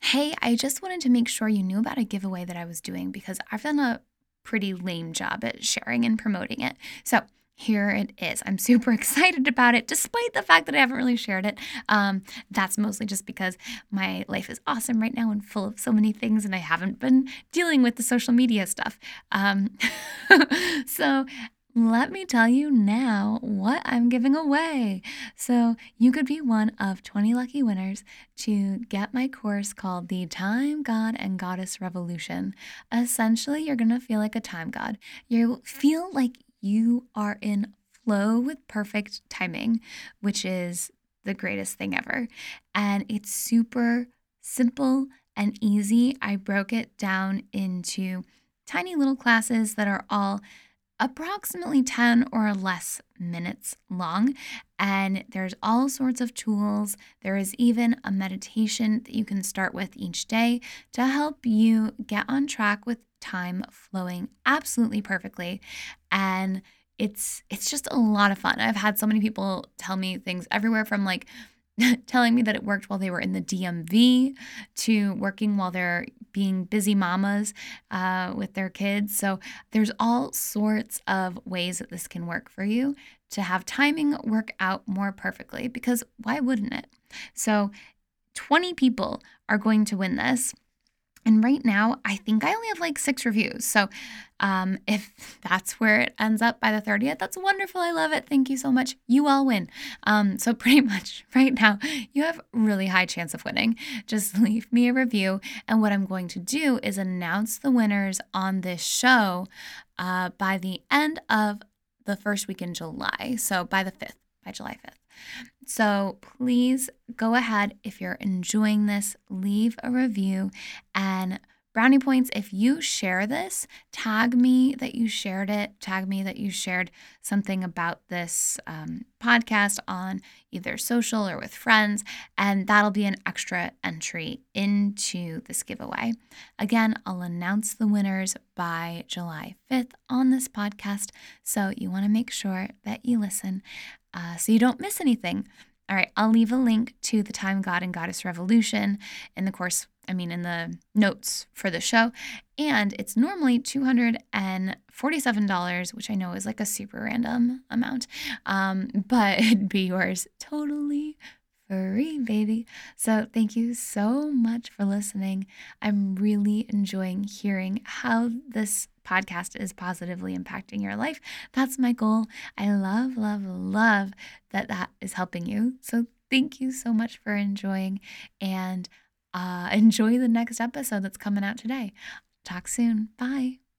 Hey, I just wanted to make sure you knew about a giveaway that I was doing because I've done a pretty lame job at sharing and promoting it. So, here it is. I'm super excited about it, despite the fact that I haven't really shared it. Um, that's mostly just because my life is awesome right now and full of so many things, and I haven't been dealing with the social media stuff. Um, so let me tell you now what I'm giving away. So, you could be one of 20 lucky winners to get my course called The Time God and Goddess Revolution. Essentially, you're going to feel like a time god. You feel like you are in flow with perfect timing, which is the greatest thing ever. And it's super simple and easy. I broke it down into tiny little classes that are all approximately 10 or less minutes long. And there's all sorts of tools. There is even a meditation that you can start with each day to help you get on track with time flowing absolutely perfectly. And it's it's just a lot of fun. I've had so many people tell me things everywhere from like telling me that it worked while they were in the DMV to working while they're being busy mamas uh, with their kids. So there's all sorts of ways that this can work for you to have timing work out more perfectly because why wouldn't it? So 20 people are going to win this. And right now, I think I only have like six reviews. So um, if that's where it ends up by the 30th, that's wonderful. I love it. Thank you so much. You all win. Um, so pretty much right now, you have really high chance of winning. Just leave me a review. And what I'm going to do is announce the winners on this show uh, by the end of the first week in July. So by the 5th, by July 5th. So please go ahead if you're enjoying this, leave a review and Brownie points, if you share this, tag me that you shared it, tag me that you shared something about this um, podcast on either social or with friends, and that'll be an extra entry into this giveaway. Again, I'll announce the winners by July 5th on this podcast, so you want to make sure that you listen uh, so you don't miss anything. All right, I'll leave a link to the Time God and Goddess Revolution in the course, I mean, in the notes for the show. And it's normally $247, which I know is like a super random amount, um, but it'd be yours totally free, baby. So, thank you so much for listening. I'm really enjoying hearing how this podcast is positively impacting your life. That's my goal. I love, love, love that that is helping you. So, thank you so much for enjoying and uh, enjoy the next episode that's coming out today. Talk soon. Bye.